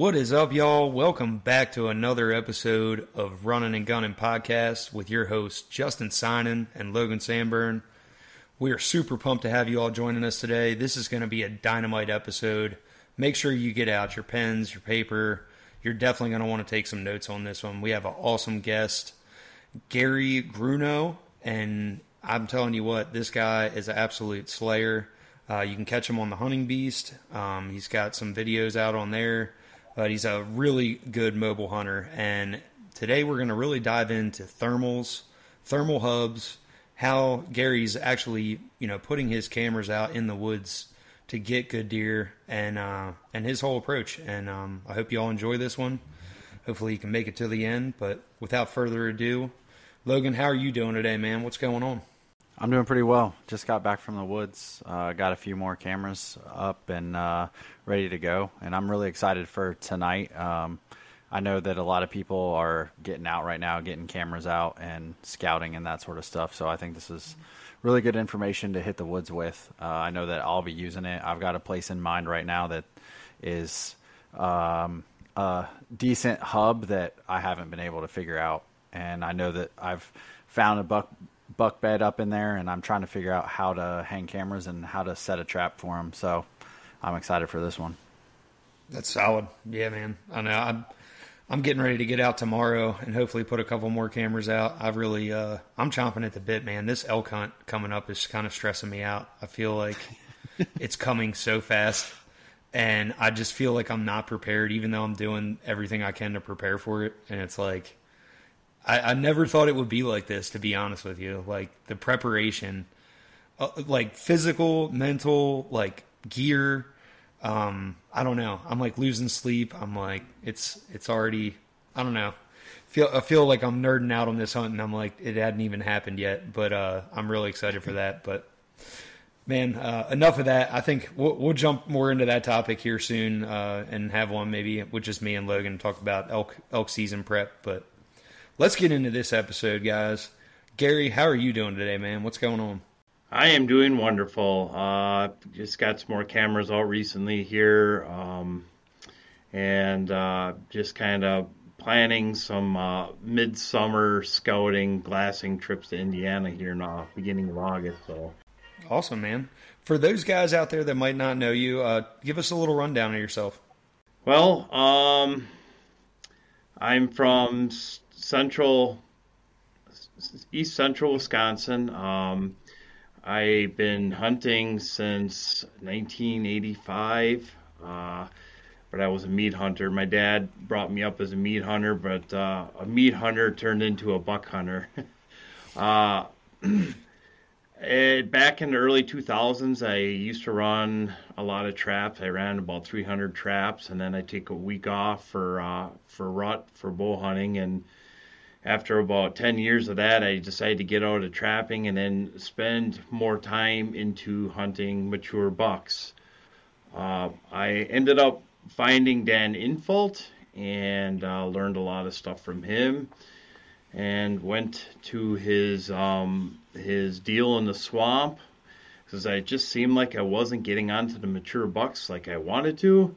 What is up, y'all? Welcome back to another episode of Running and Gunning Podcast with your hosts, Justin Sinan and Logan Sanburn. We are super pumped to have you all joining us today. This is going to be a dynamite episode. Make sure you get out your pens, your paper. You're definitely going to want to take some notes on this one. We have an awesome guest, Gary Grunow, and I'm telling you what, this guy is an absolute slayer. Uh, you can catch him on the Hunting Beast. Um, he's got some videos out on there but he's a really good mobile hunter. And today we're going to really dive into thermals, thermal hubs, how Gary's actually, you know, putting his cameras out in the woods to get good deer, and uh, and his whole approach. And um, I hope you all enjoy this one. Hopefully, you can make it to the end. But without further ado, Logan, how are you doing today, man? What's going on? I'm doing pretty well. Just got back from the woods. Uh, got a few more cameras up and uh, ready to go, and I'm really excited for tonight. Um, I know that a lot of people are getting out right now, getting cameras out and scouting and that sort of stuff. So I think this is really good information to hit the woods with. Uh, I know that I'll be using it. I've got a place in mind right now that is um, a decent hub that I haven't been able to figure out, and I know that I've found a buck buck bed up in there, and I'm trying to figure out how to hang cameras and how to set a trap for them. So I'm excited for this one. That's solid. Yeah, man. I know. I'm I'm getting ready to get out tomorrow and hopefully put a couple more cameras out. I've really uh, I'm chomping at the bit, man. This elk hunt coming up is kind of stressing me out. I feel like it's coming so fast. And I just feel like I'm not prepared, even though I'm doing everything I can to prepare for it. And it's like, I, I never thought it would be like this, to be honest with you. Like the preparation, uh, like physical, mental, like gear. Um, I don't know. I'm like losing sleep. I'm like, it's it's already. I don't know. Feel I feel like I'm nerding out on this hunt, and I'm like, it hadn't even happened yet. But uh, I'm really excited for that. But man, uh, enough of that. I think we'll, we'll, jump more into that topic here soon, uh, and have one maybe with just me and Logan talk about elk elk season prep. But let's get into this episode, guys. Gary, how are you doing today, man? What's going on? I am doing wonderful. Uh, just got some more cameras out recently here, um, and uh, just kind of planning some uh, midsummer scouting glassing trips to Indiana here in the beginning of August. So awesome, man! For those guys out there that might not know you, uh, give us a little rundown of yourself. Well, um, I'm from central, east central Wisconsin. Um, I've been hunting since 1985, uh, but I was a meat hunter. My dad brought me up as a meat hunter, but uh, a meat hunter turned into a buck hunter. uh, it, back in the early 2000s, I used to run a lot of traps. I ran about 300 traps, and then I take a week off for uh, for rut for bow hunting and after about 10 years of that, I decided to get out of trapping and then spend more time into hunting mature bucks. Uh, I ended up finding Dan Infalt and uh, learned a lot of stuff from him and went to his um, his deal in the swamp because I just seemed like I wasn't getting onto the mature bucks like I wanted to.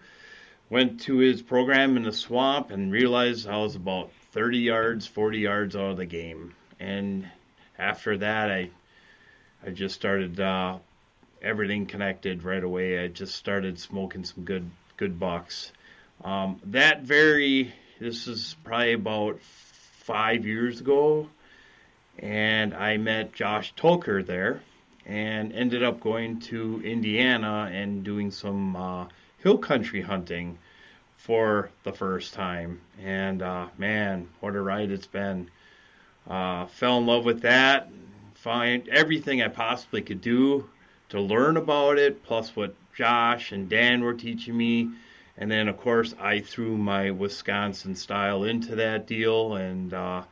Went to his program in the swamp and realized I was about 30 yards, 40 yards out of the game. And after that, I I just started uh, everything connected right away. I just started smoking some good good bucks. Um, that very this is probably about five years ago, and I met Josh Tolker there, and ended up going to Indiana and doing some uh, hill country hunting for the first time. And uh, man, what a ride it's been. Uh, fell in love with that. Find everything I possibly could do to learn about it, plus what Josh and Dan were teaching me. And then, of course, I threw my Wisconsin style into that deal, and uh,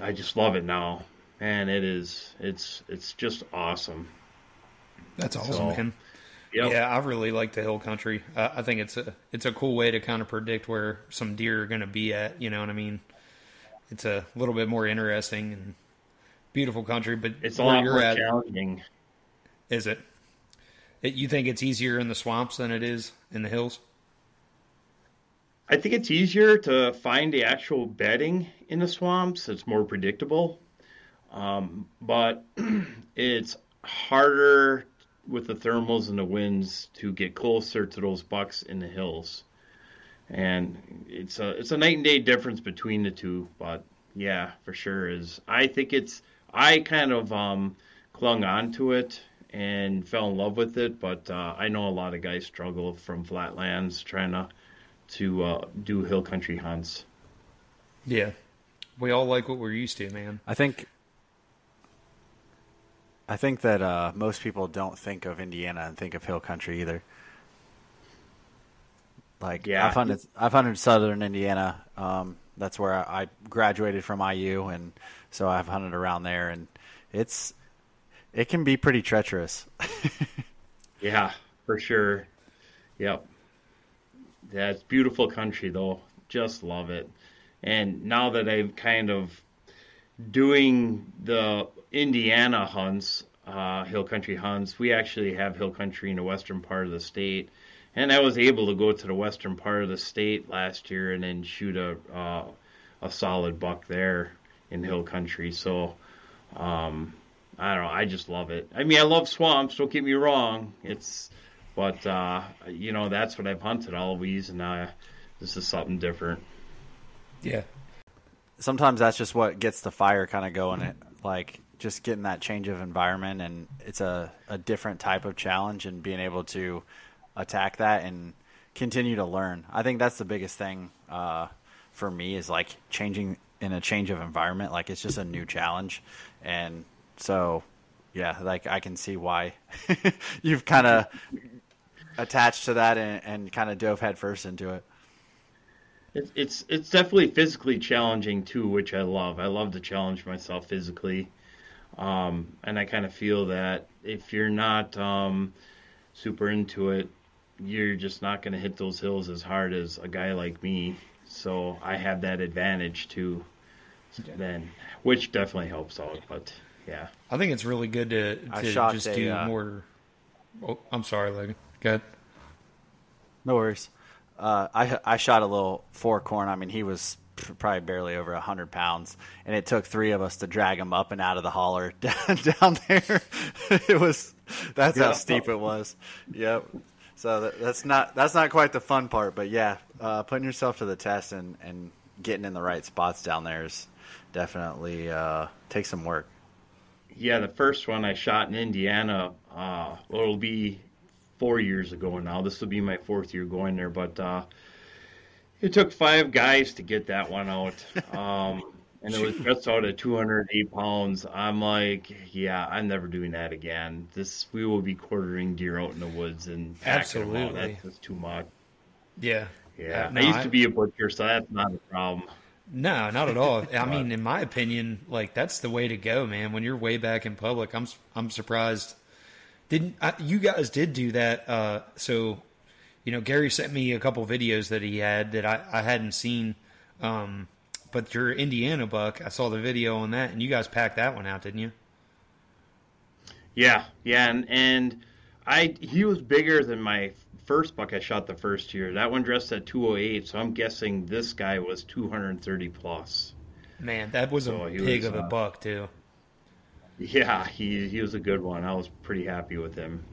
I just love it now. Man, it is. It's it's just awesome. That's awesome, so, man. Yep. Yeah, I really like the hill country. Uh, I think it's a it's a cool way to kind of predict where some deer are going to be at. You know what I mean? It's a little bit more interesting and beautiful country, but it's a lot more at, challenging. Is it? it? You think it's easier in the swamps than it is in the hills? I think it's easier to find the actual bedding in the swamps. It's more predictable, um, but it's harder with the thermals and the winds to get closer to those bucks in the hills. And it's a it's a night and day difference between the two, but yeah, for sure is. I think it's I kind of um, clung on to it and fell in love with it, but uh, I know a lot of guys struggle from flatlands trying to to uh, do hill country hunts. Yeah, we all like what we're used to, man. I think I think that uh, most people don't think of Indiana and think of hill country either. Like Yeah. I've hunted, I've hunted southern Indiana. Um, that's where I, I graduated from IU, and so I've hunted around there, and it's it can be pretty treacherous. Yeah, for sure. Yep. Yeah, it's beautiful country though. Just love it. And now that I'm kind of doing the Indiana hunts, uh, hill country hunts, we actually have hill country in the western part of the state. And I was able to go to the western part of the state last year and then shoot a uh, a solid buck there in hill country. So um, I don't know. I just love it. I mean, I love swamps. Don't get me wrong. It's, but uh, you know, that's what I've hunted always, and now this is something different. Yeah, Sometimes that's just what gets the fire kind of going. It like just getting that change of environment, and it's a a different type of challenge, and being able to attack that and continue to learn. I think that's the biggest thing uh, for me is like changing in a change of environment. Like it's just a new challenge, and so yeah, like I can see why you've kind of attached to that and, and kind of dove headfirst into it. It's it's it's definitely physically challenging too, which I love. I love to challenge myself physically, um, and I kind of feel that if you're not um, super into it, you're just not going to hit those hills as hard as a guy like me. So I have that advantage too, then, which definitely helps out. But yeah. I think it's really good to, to shot just a, do uh, more. Oh, I'm sorry, Logan. Go ahead. No worries. Uh, I I shot a little four corn. I mean, he was p- probably barely over a hundred pounds, and it took three of us to drag him up and out of the holler down, down there. it was that's how steep it was. Yep. So that, that's not that's not quite the fun part, but yeah, uh, putting yourself to the test and and getting in the right spots down there is definitely uh, takes some work. Yeah, the first one I shot in Indiana, uh, well, it'll be four years ago now. This will be my fourth year going there, but uh, it took five guys to get that one out. Um, and it was just out at 208 pounds. I'm like, yeah, I'm never doing that again. This we will be quartering deer out in the woods and packing them out. Absolutely. That's just too much. Yeah. Yeah, Uh, no, I used I- to be a butcher, so that's not a problem. No, not at all. I mean, in my opinion, like that's the way to go, man. When you're way back in public, I'm I'm surprised. Didn't I, you guys did do that? Uh, so, you know, Gary sent me a couple videos that he had that I, I hadn't seen. Um, but your Indiana buck, I saw the video on that, and you guys packed that one out, didn't you? Yeah, yeah, and and I he was bigger than my first buck I shot the first year. That one dressed at 208, so I'm guessing this guy was 230 plus. Man, that was a So he pig was, of a uh, buck too. Yeah, he he was a good one. I was pretty happy with him.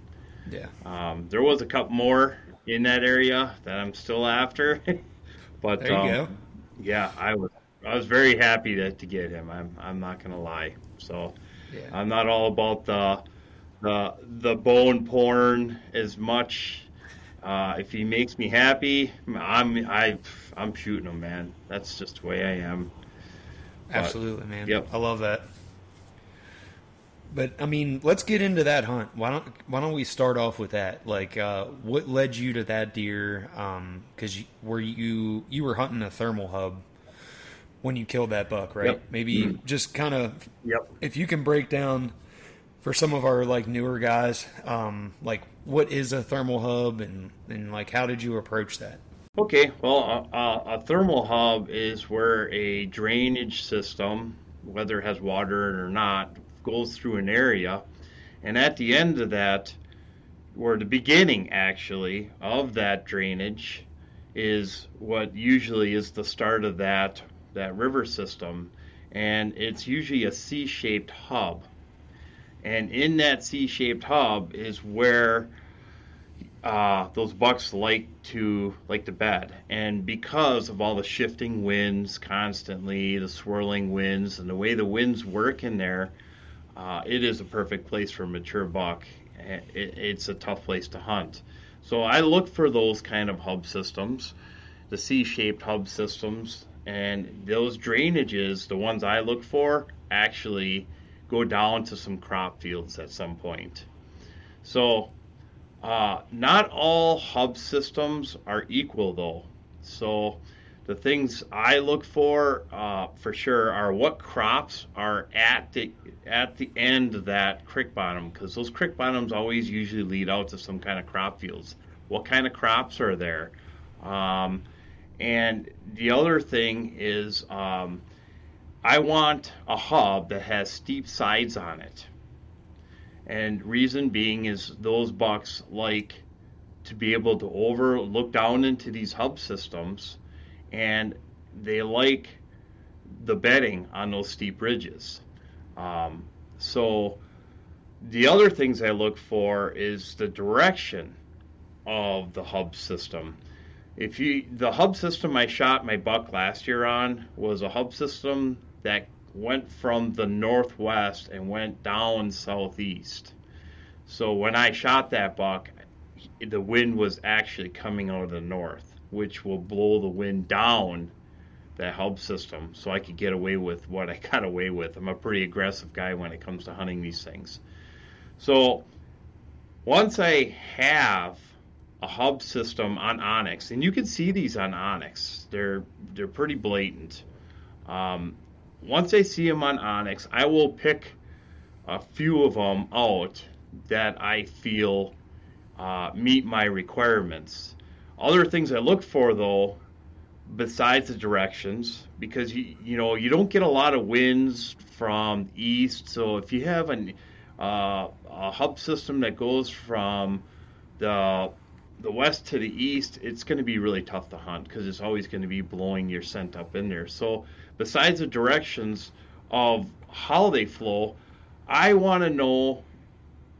Yeah. Um, there was a couple more in that area that I'm still after, but There you um, go. yeah, I was I was very happy to, to get him. I'm I'm not gonna lie. So Yeah. I'm not all about the the the bone porn as much. Uh, if he makes me happy, I'm I I'm shooting him, man. That's just the way I am. Absolutely, man. yep. I love that. But I mean, let's get into that hunt. Why don't Why don't we start off with that? Like, uh, what led you to that deer? Because you, were you you were hunting a thermal hub when you killed that buck, right? Yep. Maybe just kind of Yep. if you can break down for some of our like newer guys, um, like what is a thermal hub and and like how did you approach that? Okay, well, a, a thermal hub is where a drainage system, whether it has water or not, goes through an area, and at the end of that, or the beginning actually of that drainage, is what usually is the start of that that river system, and it's usually a C-shaped hub. And in that C-shaped hub is where uh, those bucks like to like to bed, and because of all the shifting winds constantly, the swirling winds, and the way the winds work in there, uh, it is a perfect place for mature buck. It, it's a tough place to hunt. So I look for those kind of hub systems, the C-shaped hub systems, and those drainages, the ones I look for, actually go down to some crop fields at some point. So uh, not all hub systems are equal though. So the things I look for uh, for sure are what crops are at the at the end of that creek bottom because those creek bottoms always usually lead out to some kind of crop fields. What kind of crops are there? Um, and the other thing is um, I want a hub that has steep sides on it. And reason being is those bucks like to be able to over look down into these hub systems and they like the bedding on those steep ridges. Um, so the other things I look for is the direction of the hub system. If you the hub system I shot my buck last year on was a hub system that went from the northwest and went down southeast. So when I shot that buck, the wind was actually coming out of the north which will blow the wind down that hub system so I could get away with what I got away with. I'm a pretty aggressive guy when it comes to hunting these things. So once I have a hub system on onX, and you can see these on onX, they're they're pretty blatant. Um, once I see them on onX, I will pick a few of them out that I feel uh, meet my requirements. Other things I look for though, besides the directions, because you you know you don't get a lot of winds from east. So if you have an uh, a hub system that goes from the the west to the east, it's going to be really tough to hunt because it's always going to be blowing your scent up in there. So besides the directions of how they flow, I want to know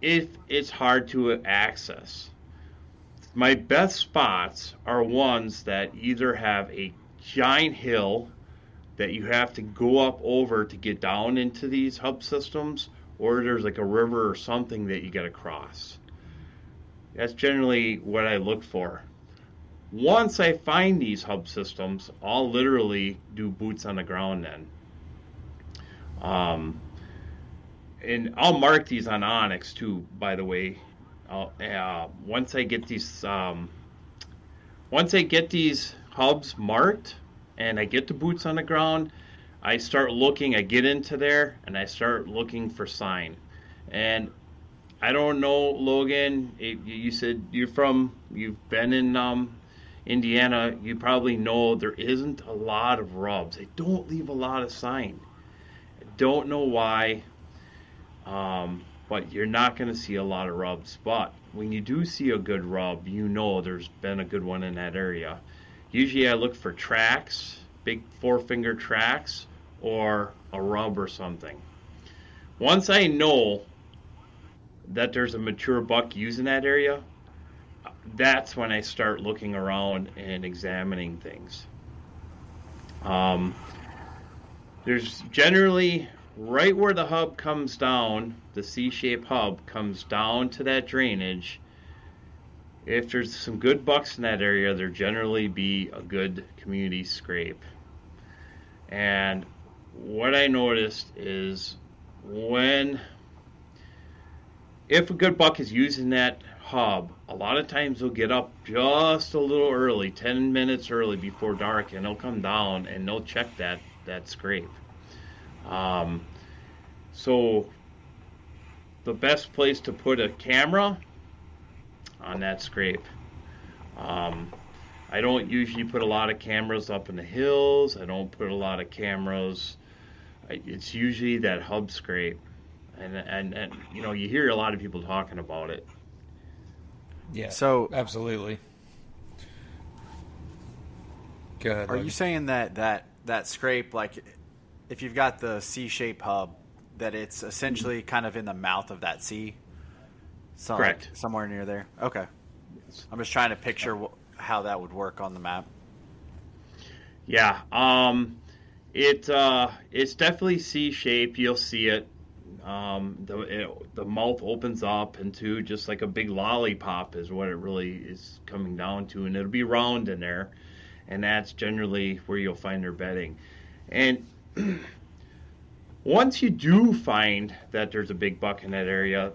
if it's hard to access my best spots are ones that either have a giant hill that you have to go up over to get down into these hub systems, or there's like a river or something that you got to cross. That's generally what I look for. Once I find these hub systems, I'll literally do boots on the ground then. Um, and I'll mark these on onX too, by the way, uh, once I get these um, once I get these hubs marked and I get the boots on the ground, I start looking. I get into there and I start looking for sign. And I don't know, Logan. It, you said you're from. You've been in um, Indiana. You probably know there isn't a lot of rubs. They don't leave a lot of sign. I don't know why. Um, but you're not going to see a lot of rubs. But when you do see a good rub, you know there's been a good one in that area. Usually I look for tracks, big four finger tracks, or a rub or something. Once I know that there's a mature buck using that area, that's when I start looking around and examining things. Um, there's generally right where the hub comes down, the C-shaped hub comes down to that drainage. If there's some good bucks in that area, there generally be a good community scrape. And what I noticed is when if a good buck is using that hub, a lot of times they'll get up just a little early, 10 minutes early before dark, and they'll come down and they'll check that, that scrape. Um, so the best place to put a camera on that scrape. Um, I don't usually put a lot of cameras up in the hills. I don't put a lot of cameras. It's usually that hub scrape, and and and you know you hear a lot of people talking about it. Yeah. So absolutely. Go ahead. Are Logan. you saying that that that scrape, like if you've got the C-shaped hub, that it's essentially kind of in the mouth of that C? So, Correct. Like, somewhere near there. Okay. I'm just trying to picture wh- how that would work on the map. Yeah, um, it uh, it's definitely C-shaped. You'll see it. Um, the it, the mouth opens up into just like a big lollipop is what it really is coming down to, and it'll be round in there, and that's generally where you'll find their bedding. And once you do find that there's a big buck in that area,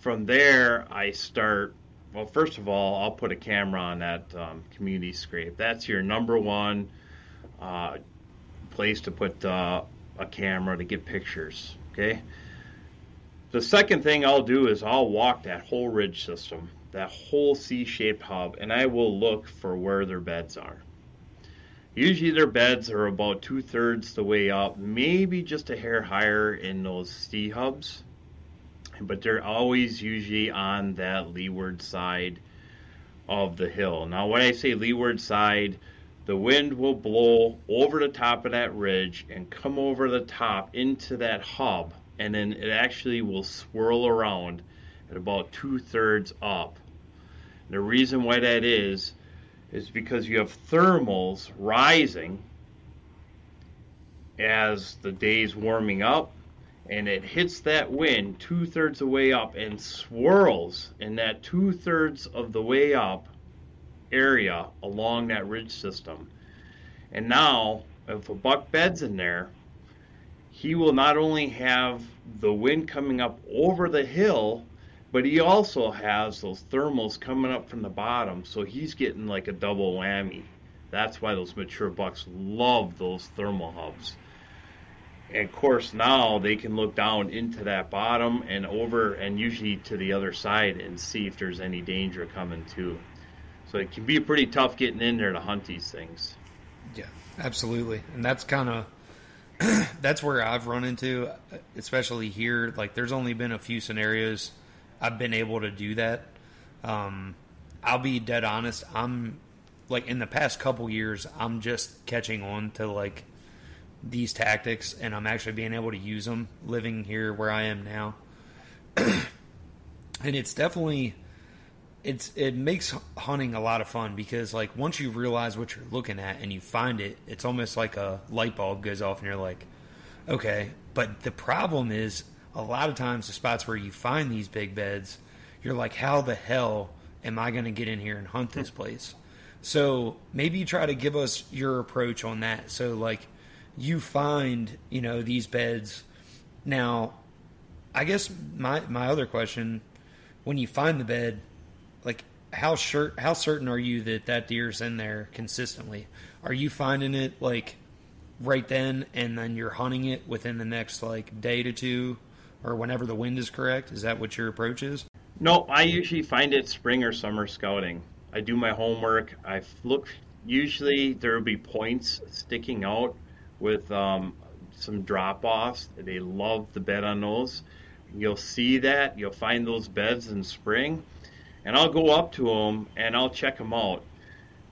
from there I start. Well, first of all, I'll put a camera on that um, community scrape. That's your number one uh, place to put uh, a camera to get pictures. Okay. The second thing I'll do is I'll walk that whole ridge system, that whole C-shaped hub, and I will look for where their beds are. Usually their beds are about two thirds the way up, maybe just a hair higher in those C hubs, but they're always usually on that leeward side of the hill. Now, when I say leeward side, the wind will blow over the top of that ridge and come over the top into that hub, and then it actually will swirl around at about two thirds up. The reason why that is is because you have thermals rising as the day's warming up and it hits that wind two thirds of the way up and swirls in that two thirds of the way up area along that ridge system. And now, if a buck bed's in there, he will not only have the wind coming up over the hill, but he also has those thermals coming up from the bottom, so he's getting like a double whammy. That's why those mature bucks love those thermal hubs. And of course, now they can look down into that bottom and over, and usually to the other side, and see if there's any danger coming too. So it can be pretty tough getting in there to hunt these things. Yeah, absolutely, and that's kind of that's where I've run into, especially here. Like, there's only been a few scenarios I've been able to do that. Um, I'll be dead honest. I'm like in the past couple years, I'm just catching on to like these tactics, and I'm actually being able to use them living here where I am now. and it's definitely it's it makes hunting a lot of fun because like once you realize what you're looking at and you find it, it's almost like a light bulb goes off and you're like, okay. But the problem is a lot of times the spots where you find these big beds, you're like, how the hell am I going to get in here and hunt this hmm. place? So maybe you try to give us your approach on that. So like you find you know these beds now. I guess my my other question, when you find the bed, like how sure how certain are you that that deer's in there consistently? Are you finding it like right then and then you're hunting it within the next like day to two or whenever the wind is correct? Is that what your approach is? No, I usually find it spring or summer scouting. I do my homework. I look. Usually there will be points sticking out with um, some drop offs. They love the bed on those. You'll see that. You'll find those beds in spring, and I'll go up to them and I'll check them out.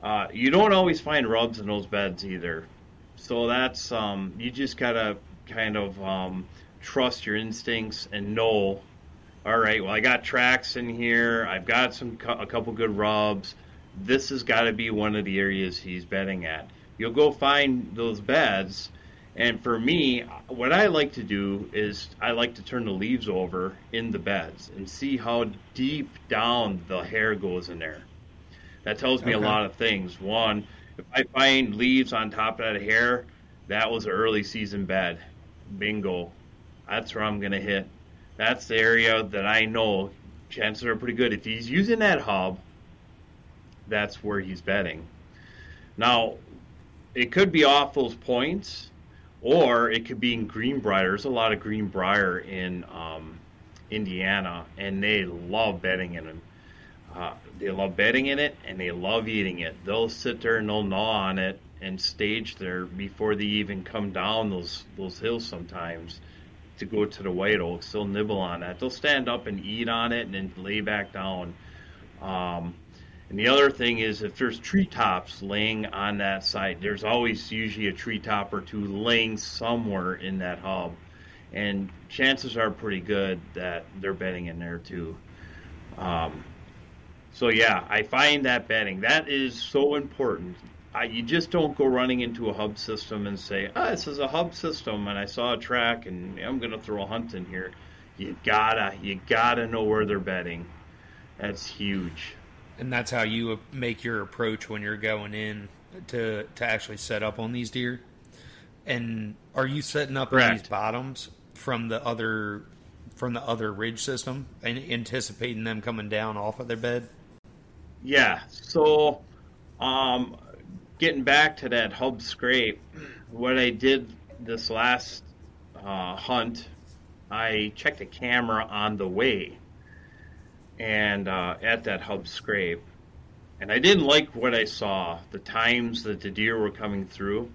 Uh, you don't always find rubs in those beds either, so that's um, you just gotta kind of um, trust your instincts and know. All right, well I got tracks in here. I've got some a couple good rubs. This has got to be one of the areas he's bedding at. You'll go find those beds, and for me, what I like to do is I like to turn the leaves over in the beds and see how deep down the hair goes in there. That tells me Okay. a lot of things. One, if I find leaves on top of that hair, that was an early season bed. Bingo. That's where I'm going to hit. That's the area that I know chances are pretty good. If he's using that hub, that's where he's betting. Now, it could be off those points, or it could be in Greenbrier. There's a lot of Greenbrier in um, Indiana, and they love betting in them. Uh, they love betting in it, and they love eating it. They'll sit there and they'll gnaw on it and stage there before they even come down those those hills sometimes to go to the white oaks. They'll nibble on that. They'll stand up and eat on it and then lay back down. Um, And the other thing is if there's treetops laying on that site, there's always usually a treetop or two laying somewhere in that hub. And chances are pretty good that they're bedding in there too. Um, so yeah, I find that bedding that is so important. I, you just don't go running into a hub system and say, "Ah, oh, this is a hub system," and I saw a track and I'm going to throw a hunt in here. You gotta, you gotta know where they're bedding. That's huge and that's how you make your approach when you're going in to to actually set up on these deer. And are you setting up Correct. these bottoms from the other from the other ridge system and anticipating them coming down off of their bed? Yeah. So, um, getting back to that hub scrape, what I did this last uh, hunt, I checked a camera on the way and uh, at that hub scrape. And I didn't like what I saw, the times that the deer were coming through.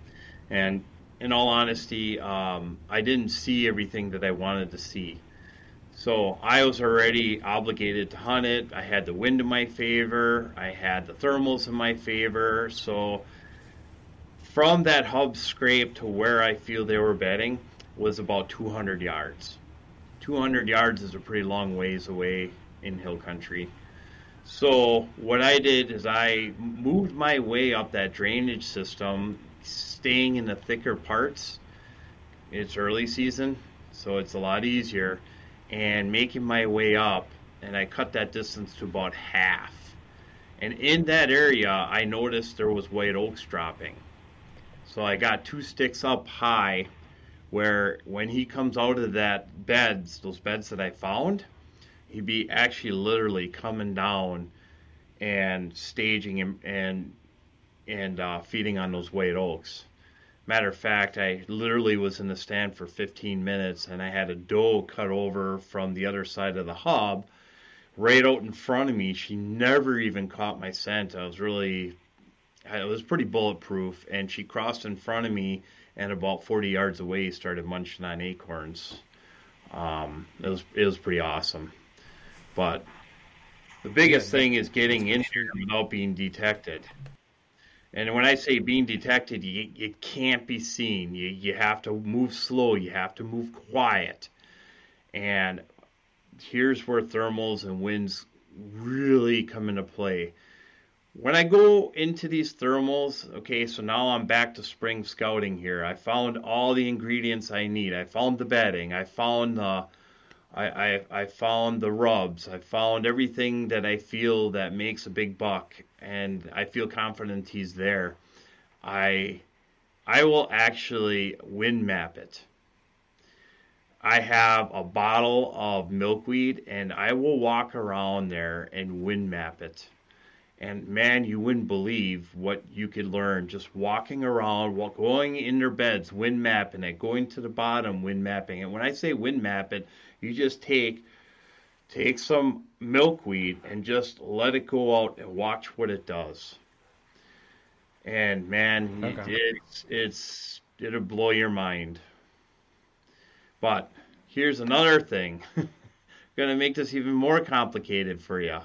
And in all honesty, um, I didn't see everything that I wanted to see. So I was already obligated to hunt it. I had the wind in my favor. I had the thermals in my favor. So from that hub scrape to where I feel they were bedding was about 200 yards. 200 yards is a pretty long ways away in hill country. So what I did is I moved my way up that drainage system, staying in the thicker parts. It's early season, so it's a lot easier, and making my way up, and I cut that distance to about half. And in that area, I noticed there was white oaks dropping. So I got two sticks up high, where when he comes out of that beds, those beds that I found, he'd be actually literally coming down and staging him and and uh, feeding on those white oaks. Matter of fact, I literally was in the stand for 15 minutes and I had a doe cut over from the other side of the hub right out in front of me. She never even caught my scent. I was really, it was pretty bulletproof. And she crossed in front of me and about 40 yards away started munching on acorns. Um, it was it was pretty awesome. But the biggest thing is getting in here without being detected. And when I say being detected, you, you can't be seen. You, you have to move slow. You have to move quiet. And here's where thermals and winds really come into play. When I go into these thermals, okay, so now I'm back to spring scouting here. I found all the ingredients I need. I found the bedding. I found the I, I, I found the rubs. I found everything that I feel that makes a big buck, and I feel confident he's there. I I will actually wind map it. I have a bottle of milkweed, and I will walk around there and wind map it. And man, you wouldn't believe what you could learn just walking around, going in their beds, wind mapping it, going to the bottom, wind mapping it. When I say wind map it, you just take take some milkweed and just let it go out and watch what it does. And man, okay. it's it's it'll blow your mind. But here's another thing. Gonna make this even more complicated for you.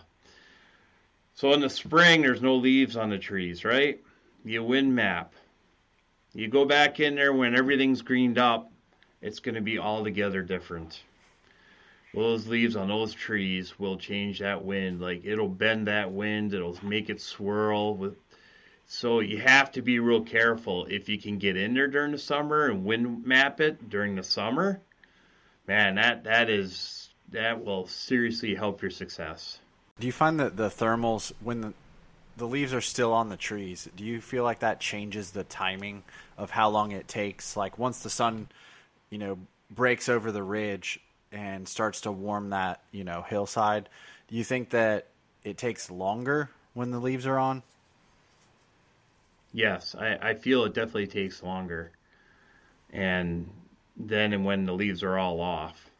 So in the spring, there's no leaves on the trees, right? You wind map. You go back in there when everything's greened up, it's going to be altogether different those leaves on those trees will change that wind. Like it'll bend that wind, it'll make it swirl with so you have to be real careful if you can get in there during the summer and wind map it during the summer. Man, that that is that will seriously help your success. Do you find that the thermals when the the leaves are still on the trees, do you feel like that changes the timing of how long it takes? Like once the sun, you know, breaks over the ridge, and starts to warm that you know hillside, do you think that it takes longer when the leaves are on? Yes, I, I feel it definitely takes longer, and then and when the leaves are all off.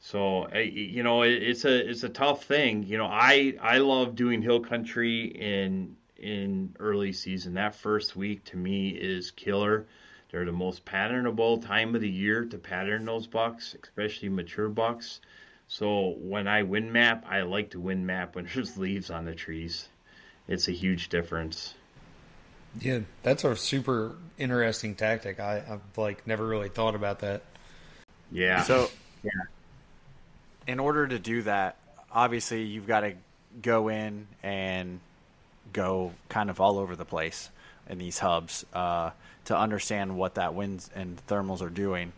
So you know it's a it's a tough thing. You know I I love doing hill country in in early season. That first week to me is killer they're the most patternable time of the year to pattern those bucks, especially mature bucks. So when I wind map, I like to wind map when there's leaves on the trees. it's a huge difference. Yeah, that's a super interesting tactic. I, I've like never really thought about that. Yeah. So, yeah. in order to do that, obviously you've got to go in and go kind of all over the place in these hubs uh, to understand what that winds and thermals are doing.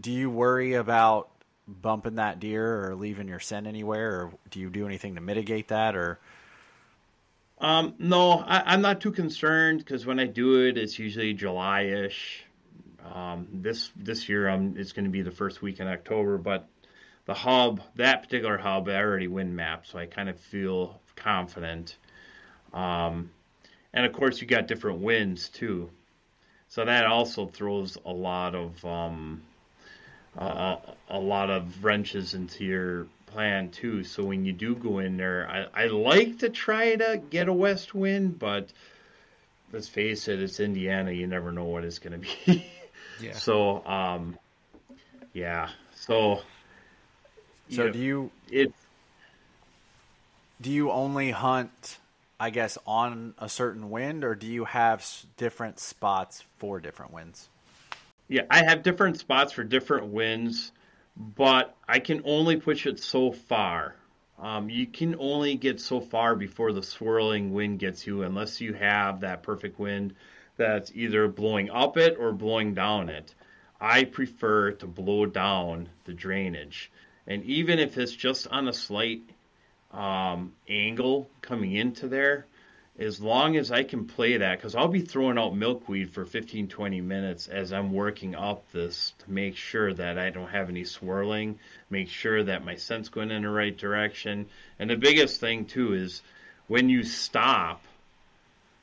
Do you worry about bumping that deer or leaving your scent anywhere, or do you do anything to mitigate that, or? Um, no, I, am not too concerned because when I do it, it's usually July-ish. Um, this this year, um, it's going to be the first week in October, but the hub, that particular hub, I already wind map, so I kind of feel confident. Um, and of course, you got different winds too, so that also throws a lot of um, uh, a lot of wrenches into your plan too. So when you do go in there, I, I like to try to get a west wind, but let's face it, it's Indiana. You never know what it's going to be. yeah. So, um, yeah. So, so you do you it? Do you only hunt, I guess, on a certain wind, or do you have different spots for different winds? Yeah, I have different spots for different winds, but I can only push it so far. Um, you can only get so far before the swirling wind gets you, unless you have that perfect wind that's either blowing up it or blowing down it. I prefer to blow down the drainage. And even if it's just on a slight um, angle coming into there, as long as I can play that, because I'll be throwing out milkweed for 15, 20 minutes as I'm working up this to make sure that I don't have any swirling, make sure that my scent's going in the right direction. And the biggest thing, too, is when you stop,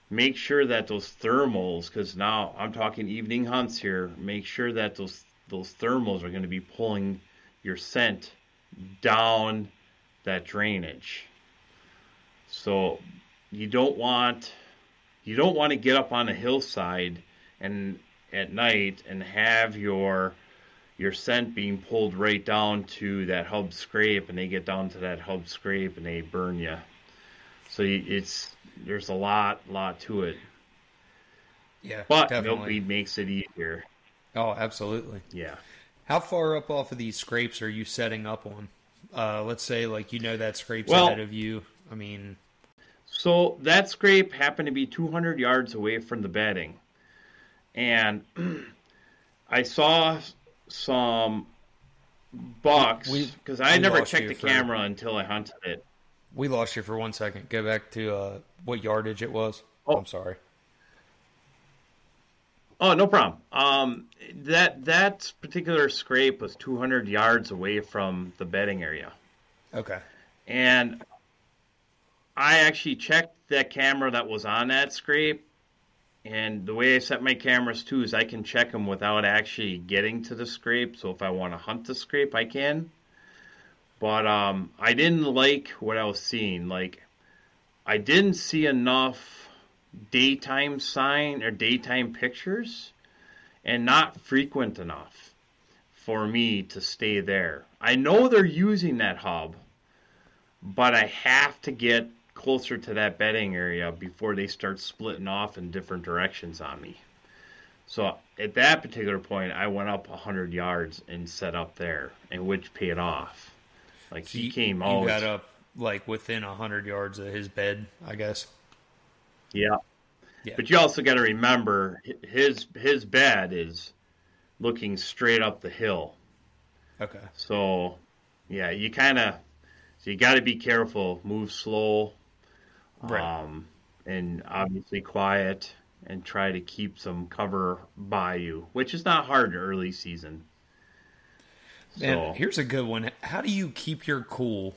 make sure that those thermals, because now I'm talking evening hunts here, make sure that those, those thermals are going to be pulling your scent down that drainage. So you don't want you don't want to get up on a hillside and at night and have your your scent being pulled right down to that hub scrape and they get down to that hub scrape and they burn you so it's there's a lot lot to it. Yeah but definitely. milkweed makes it easier. Oh absolutely. Yeah. How far up off of these scrapes are you setting up on uh, let's say like you know that scrape's well, ahead of you i mean so that scrape happened to be 200 yards away from the bedding. And I saw some bucks because I never checked the for, camera until I hunted it. We lost you for one second. Go back to uh, what yardage it was. Oh, I'm sorry. Oh, no problem. Um, that that particular scrape was 200 yards away from the bedding area. Okay. And I actually checked that camera that was on that scrape, and the way I set my cameras too is I can check them without actually getting to the scrape. So if I want to hunt the scrape, I can. But um, I didn't like what I was seeing. Like, I didn't see enough daytime sign or daytime pictures, and not frequent enough for me to stay there. I know they're using that hub, but I have to get closer to that bedding area before they start splitting off in different directions on me. So at that particular point, I went up 100 yards and set up there, and which paid off. Like so he came out. You got up like within 100 yards of his bed, I guess. Yeah. Yeah. But you also got to remember his his bed is looking straight up the hill. Okay. So, yeah, you kind of so you got to be careful, move slow, right. um, and obviously quiet, and try to keep some cover by you, which is not hard early season. And here's a good one. How do you keep your cool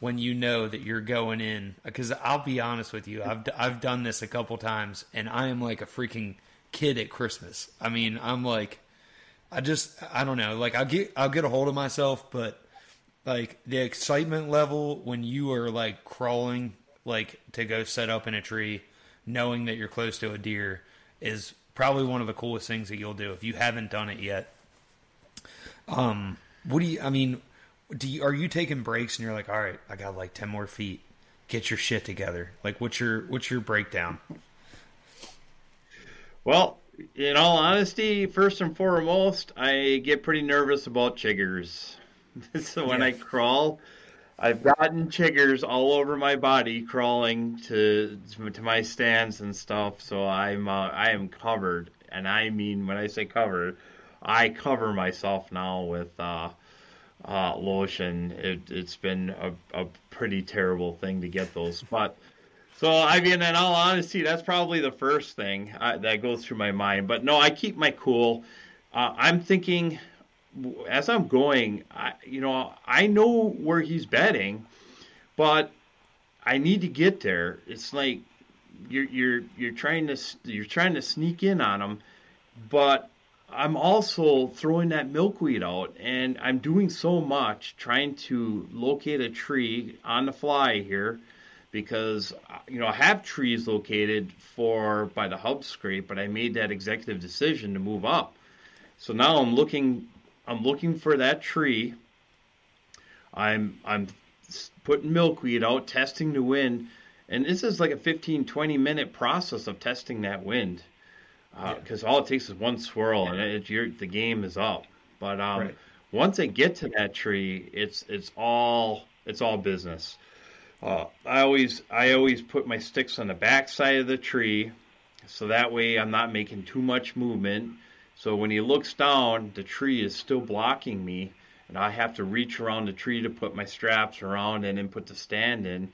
when you know that you're going in? Because I'll be honest with you, I've I've done this a couple times, and I am like a freaking kid at Christmas. I mean, I'm like, I just I don't know. Like I'll get I'll get a hold of myself, but like the excitement level when you are like crawling like to go set up in a tree, knowing that you're close to a deer, is probably one of the coolest things that you'll do if you haven't done it yet. Um, what do you? I mean, do you, are you taking breaks and you're like, all right, I got like ten more feet. get your shit together? Like, what's your what's your breakdown? Well, in all honesty, first and foremost, I get pretty nervous about chiggers. so when yeah. I crawl, I've gotten chiggers all over my body crawling to to my stands and stuff. So I'm uh, I am covered, and I mean when I say covered, I cover myself now with uh, uh, lotion. It, has been a, a pretty terrible thing to get those, but. So I mean, in all honesty, that's probably the first thing I, that goes through my mind. But no, I keep my cool. Uh, I'm thinking as I'm going, I, you know, I know where he's betting, but I need to get there. It's like you're you're you're trying to you're trying to sneak in on him, but I'm also throwing that milkweed out, and I'm doing so much trying to locate a tree on the fly here because you know I have trees located for by the hub scrape, but I made that executive decision to move up. So now I'm looking I'm looking for that tree. I'm I'm putting milkweed out, testing the wind, and this is like a 15 20 minute process of testing that wind because uh, yeah. all it takes is one swirl and it, the game is up. But um, right. once I get to that tree, it's it's all it's all business. Uh, I always I always put my sticks on the back side of the tree, so that way I'm not making too much movement. So when he looks down, the tree is still blocking me, and I have to reach around the tree to put my straps around and then put the stand in.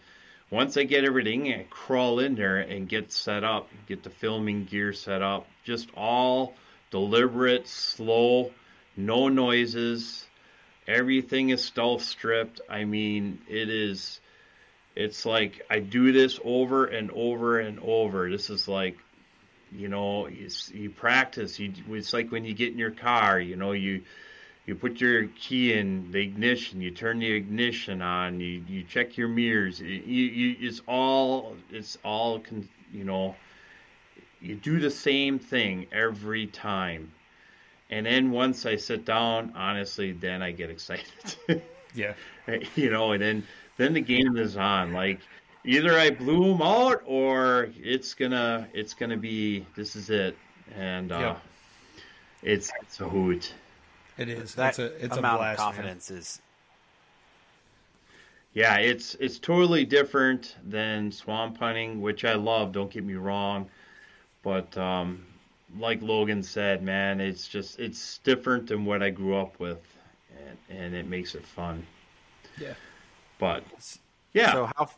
Once I get everything, I crawl in there and get set up, get the filming gear set up. Just all deliberate, slow, no noises. Everything is stealth stripped. I mean, it is it's like I do this over and over and over. This is like, you know, you, you practice. You, it's like when you get in your car. You know, you you put your key in the ignition. You turn the ignition on. You you check your mirrors. You, you it's all it's all you know. You do the same thing every time. And then once I sit down, honestly, then I get excited. yeah. You know, and then then the game is on. Like either I blew them out or it's gonna it's gonna be this is it, and uh, yep. it's it's a hoot. It is. That it's a it's amount a blast, of confidence man. is. Yeah, it's it's totally different than swamp hunting, which I love. Don't get me wrong, but um, like Logan said, man, it's just it's different than what I grew up with, and, and it makes it fun. Yeah. But yeah. So how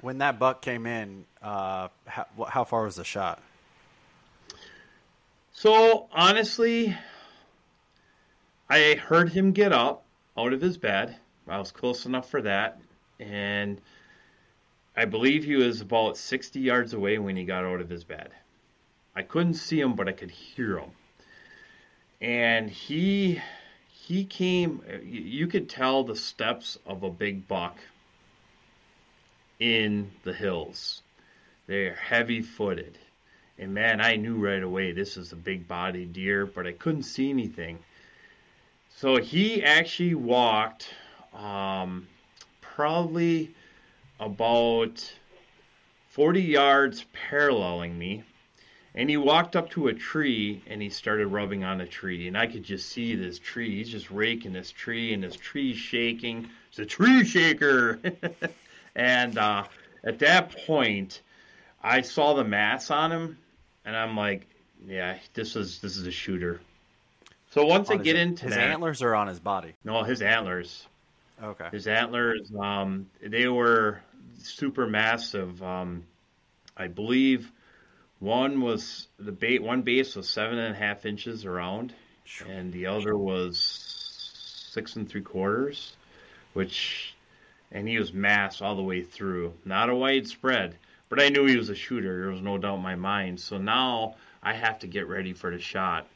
when that buck came in, uh, how, how far was the shot? So honestly, I heard him get up out of his bed. I was close enough for that, and I believe he was about 60 yards away when he got out of his bed. I couldn't see him, but I could hear him. And he he came, you could tell the steps of a big buck in the hills. They're heavy footed. And man, I knew right away this is a big bodied deer, but I couldn't see anything. So he actually walked um, probably about 40 yards paralleling me and he walked up to a tree and he started rubbing on a tree. And I could just see this tree. He's just raking this tree and this tree's shaking. It's a tree shaker. and uh, at that point, I saw the mass on him and I'm like, yeah, this is this is a shooter. So once on I get into his that, antlers are on his body. No, his antlers. Okay. His antlers, um, they were super massive. Um, I believe one was the bait. One base was seven and a half inches around, and the other was six and three quarters, which, and he was mass all the way through. Not a wide spread, but I knew he was a shooter. There was no doubt in my mind. So now I have to get ready for the shot.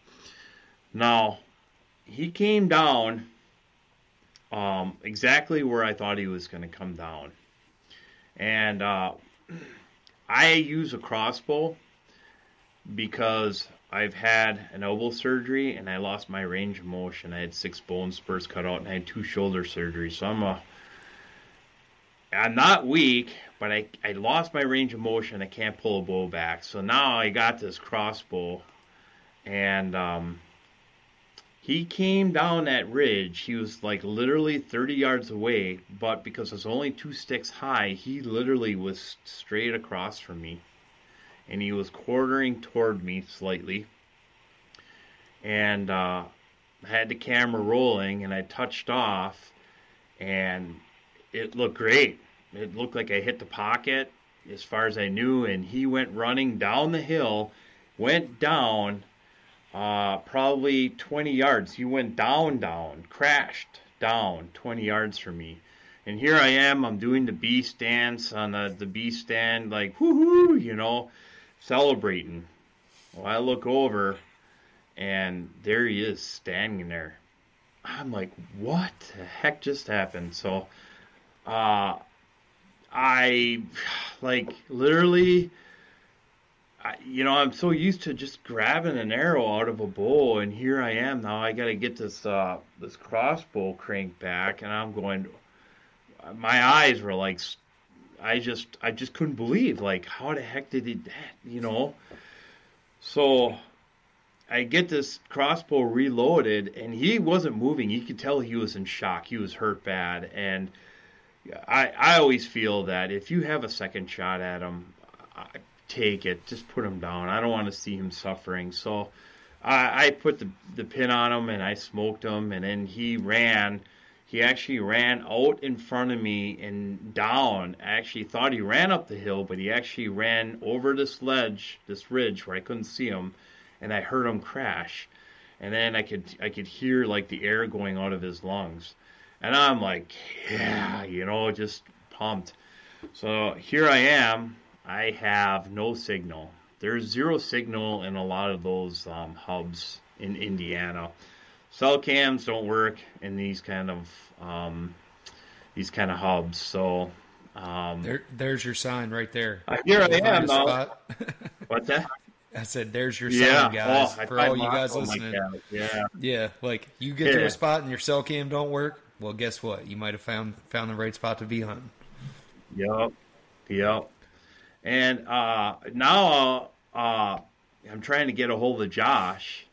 Now, he came down um, exactly where I thought he was going to come down, and uh, I use a crossbow because I've had an elbow surgery and I lost my range of motion. I had six bone spurs cut out and I had two shoulder surgeries. So I'm a I'm not weak, but I, I lost my range of motion. I can't pull a bow back. So now I got this crossbow, and um, he came down that ridge. He was like literally 30 yards away, but because it was only two sticks high, he literally was straight across from me. And he was quartering toward me slightly. And uh, I had the camera rolling, and I touched off, and it looked great. It looked like I hit the pocket as far as I knew, and he went running down the hill, went down uh, probably 20 yards. He went down, down, crashed down 20 yards from me. And here I am, I'm doing the beast dance on the, the B stand, like, whoo, you know, celebrating. Well, I look over, and there he is standing there. I'm like, what the heck just happened? So, uh, I like literally, I, you know, I'm so used to just grabbing an arrow out of a bow, and here I am now. I got to get this uh, this crossbow crank back, and I'm going. My eyes were like, I just I just couldn't believe like how the heck did he, that you know. So I get this crossbow reloaded, and he wasn't moving. You could tell he was in shock. He was hurt bad, and I I always feel that if you have a second shot at him, take it. Just put him down. I don't want to see him suffering. So I, I put the the pin on him and I smoked him, and then he ran. He actually ran out in front of me and down. I actually thought he ran up the hill, but he actually ran over this ledge, this ridge where I couldn't see him, and I heard him crash. And then I could I could hear like the air going out of his lungs. And I'm like, yeah, you know, just pumped. So here I am. I have no signal. There's zero signal in a lot of those um, hubs in Indiana. Cell cams don't work in these kind of um, these kind of hubs. So um, there, there's your sign right there. Uh, here I am. What's that? I said, "There's your yeah. sign, guys, oh, for all you guys listening." Yeah, yeah, like you get yeah. to a spot and your cell cam don't work. Well, guess what? You might have found found the right spot to be hunting. Yep, yep. And uh, now uh, I'm trying to get a hold of Josh.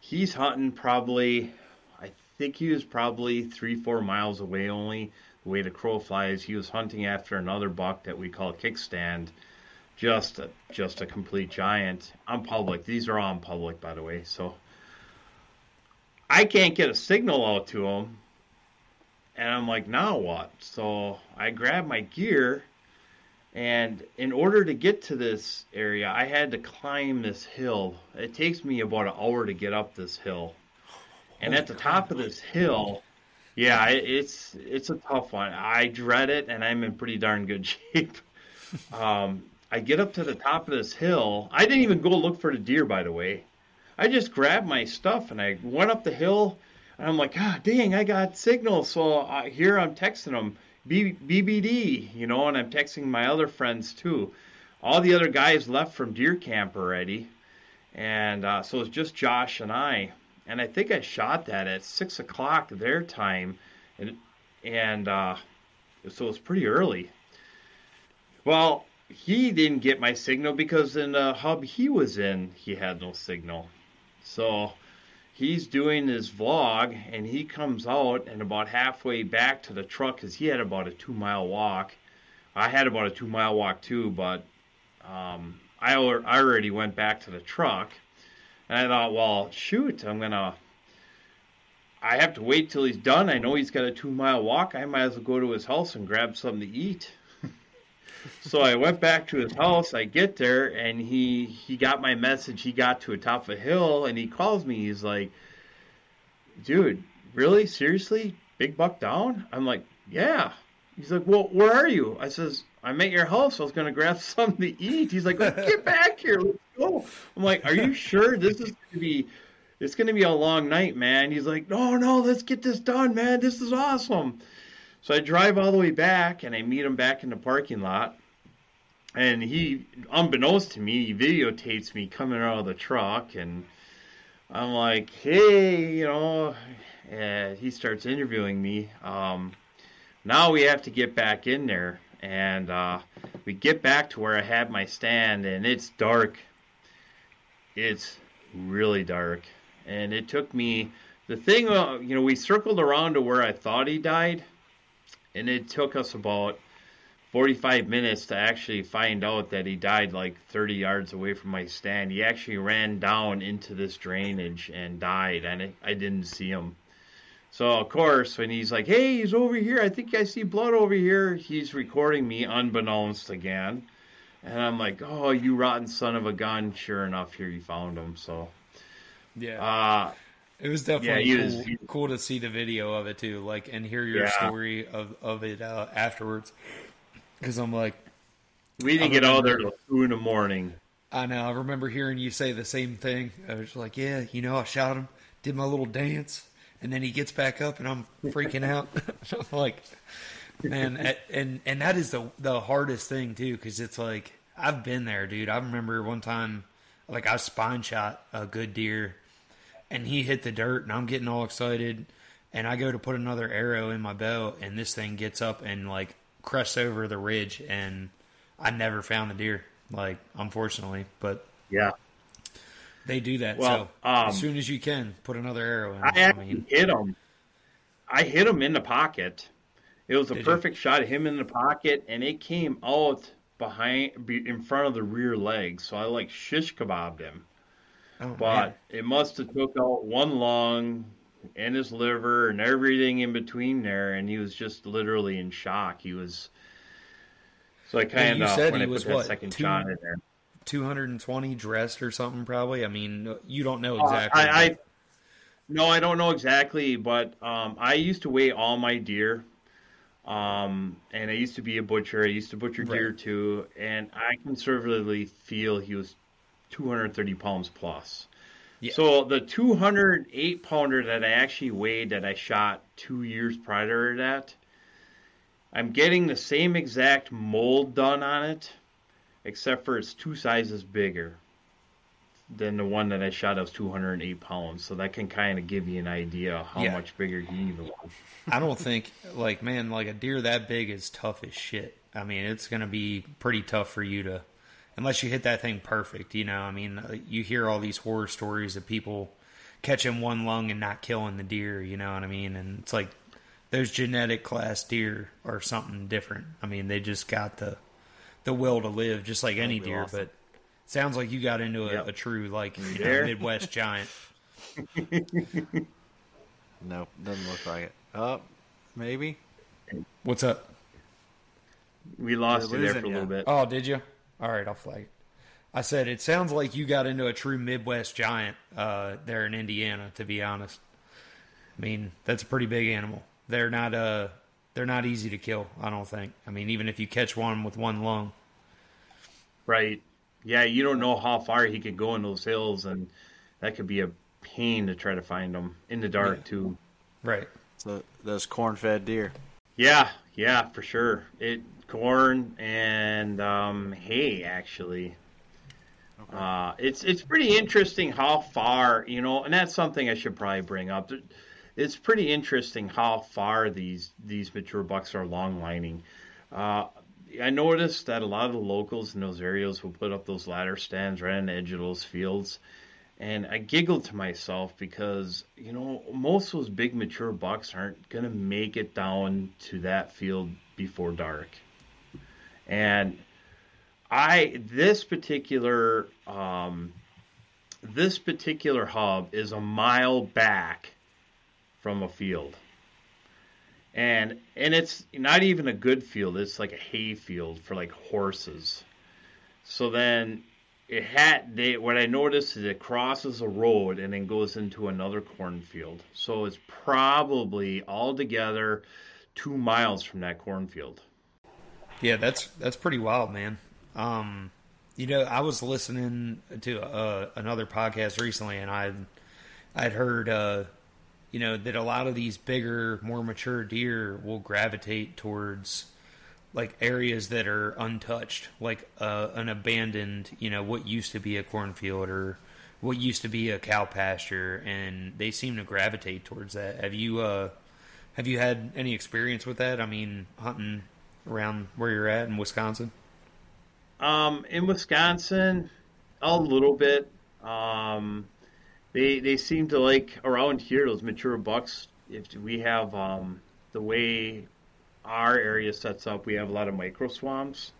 He's hunting probably. I think he was probably three, four miles away only. The way the crow flies, he was hunting after another buck that we call kickstand just a, just a complete giant on public. These are all on public, by the way. So I can't get a signal out to him, and I'm like, now what? So I grab my gear, and in order to get to this area, I had to climb this hill. It takes me about an hour to get up this hill, and at the top of this hill. Yeah, it's it's a tough one. I dread it, and I'm in pretty darn good shape. Um, I get up to the top of this hill. I didn't even go look for the deer, by the way. I just grabbed my stuff and I went up the hill. And I'm like, ah, dang, I got signal. So uh, here I'm texting them B- BBD, you know, and I'm texting my other friends too. All the other guys left from deer camp already. And uh, so it's just Josh and I. And I think I shot that at six o'clock their time. And, and uh, so it's pretty early. Well, he didn't get my signal because in the hub he was in, he had no signal. So he's doing his vlog and he comes out and about halfway back to the truck because he had about a two mile walk. I had about a two mile walk too, but um, I, I already went back to the truck. And I thought, well, shoot, I'm going to. I have to wait till he's done. I know he's got a two mile walk. I might as well go to his house and grab something to eat so I went back to his house. I get there, and he he got my message. He got to a top of a hill, and he calls me. He's like, "Dude, really? Seriously? Big buck down?" I'm like, "Yeah." He's like, "Well, where are you?" I says, "I'm at your house. I was gonna grab something to eat." He's like, "Get back here. Let's go." I'm like, "Are you sure this is gonna be?" It's gonna be a long night, man. He's like, no, no, let's get this done, man. This is awesome. So I drive all the way back and I meet him back in the parking lot. And he, unbeknownst to me, he videotapes me coming out of the truck. And I'm like, hey, you know, and he starts interviewing me. Um, now we have to get back in there, and uh, we get back to where I had my stand, and it's dark. It's really dark, and it took me. The thing, uh, you know, we circled around to where I thought he died, and it took us about 45 minutes to actually find out that he died like 30 yards away from my stand. He actually ran down into this drainage and died, and I, I didn't see him. So of course, when he's like, "Hey, he's over here. I think I see blood over here," he's recording me unbeknownst again, and I'm like, "Oh, you rotten son of a gun!" Sure enough, here you found him. So Yeah. uh, It was definitely Yeah, cool, was- he- cool to see the video of it too, like and hear your Yeah. story of of it uh, afterwards. Because I'm like, we didn't get all there till two in the morning. I know. I remember hearing you say the same thing. I was like, yeah, you know, I shot him, did my little dance, and then he gets back up, and I'm freaking out. I'm like, man, and and that is the the hardest thing too, because it's like I've been there, dude. I remember one time, like I spine shot a good deer, and he hit the dirt, and I'm getting all excited, and I go to put another arrow in my bow, and this thing gets up and like crests over the ridge, and I never found the deer. Like, unfortunately, but Yeah, they do that. Well, so um, as soon as you can, put another arrow in. I I, mean, hit him. I hit him in the pocket. It was a Did you? perfect shot of him in the pocket, and it came out behind, be- in front of the rear leg. So I like shish kebabbed him. Oh, but man. it must have took out one lung and his liver and everything in between there, and he was just literally in shock. He was. So I kind of said when he I put was, that what, second two- shot in there. 220 dressed or something, probably. I mean, you don't know Uh, exactly. I, I no, I don't know exactly, but um, I used to weigh all my deer. Um, and I used to be a butcher. I used to butcher deer too, and I conservatively feel he was 230 pounds plus. So the 208 pounder that I actually weighed that I shot two years prior to that, I'm getting the same exact mold done on it, except for it's two sizes bigger than the one that I shot that was 208 pounds. So that can kind of give you an idea how Yeah. much bigger he even was. I don't think like man, like a deer that big is tough as shit. I mean, it's gonna be pretty tough for you to, unless you hit that thing perfect. You know, I mean, uh, you hear all these horror stories of people catching one lung and not killing the deer. You know what I mean? And it's like those genetic class deer are something different. I mean, they just got the the will to live, just like any That'd be deer. awesome. But sounds like you got into a, Yep. a true like you know, Midwest giant. Nope, doesn't look like it. Up, maybe. What's up? We lost You're there for a little ya. bit. Oh, did you? All right, I'll flag it. I said it sounds like you got into a true Midwest giant uh, there in Indiana. To be honest, I mean that's a pretty big animal. They're not uh they're not easy to kill. I don't think. I mean even if you catch one with one lung, Right. Yeah, you don't know how far he could go in those hills, and that could be a pain to try to find them in the dark Yeah. too. Right. So those corn-fed deer. Yeah, yeah, for sure. It corn and um, hay actually. Okay. Uh, it's it's pretty interesting how far you know, and that's something I should probably bring up. It's pretty interesting how far these these mature bucks are long lining. Uh, I noticed that a lot of the locals in those areas will put up those ladder stands right on the edge of those fields. And I giggled to myself because, you know, most of those big mature bucks aren't going to make it down to that field before dark. And I, this particular, um, this particular hub is a mile back from a field. And and it's not even a good field. It's like a hay field for like horses. So then it had they what I noticed is it crosses a road and then goes into another cornfield. So it's probably altogether two miles from that cornfield. Yeah, that's that's pretty wild, man. Um, you know, I was listening to uh, another podcast recently, and I I'd heard uh, you know that a lot of these bigger, more mature deer will gravitate towards like areas that are untouched, like uh, an abandoned, you know, what used to be a cornfield or what used to be a cow pasture, and they seem to gravitate towards that. Have you uh, Have you had any experience with that? I mean, hunting around where you're at in Wisconsin. Um, in Wisconsin, a little bit. Um, they they seem to like around here those mature bucks. If we have um, the way our area sets up, we have a lot of micro swamps.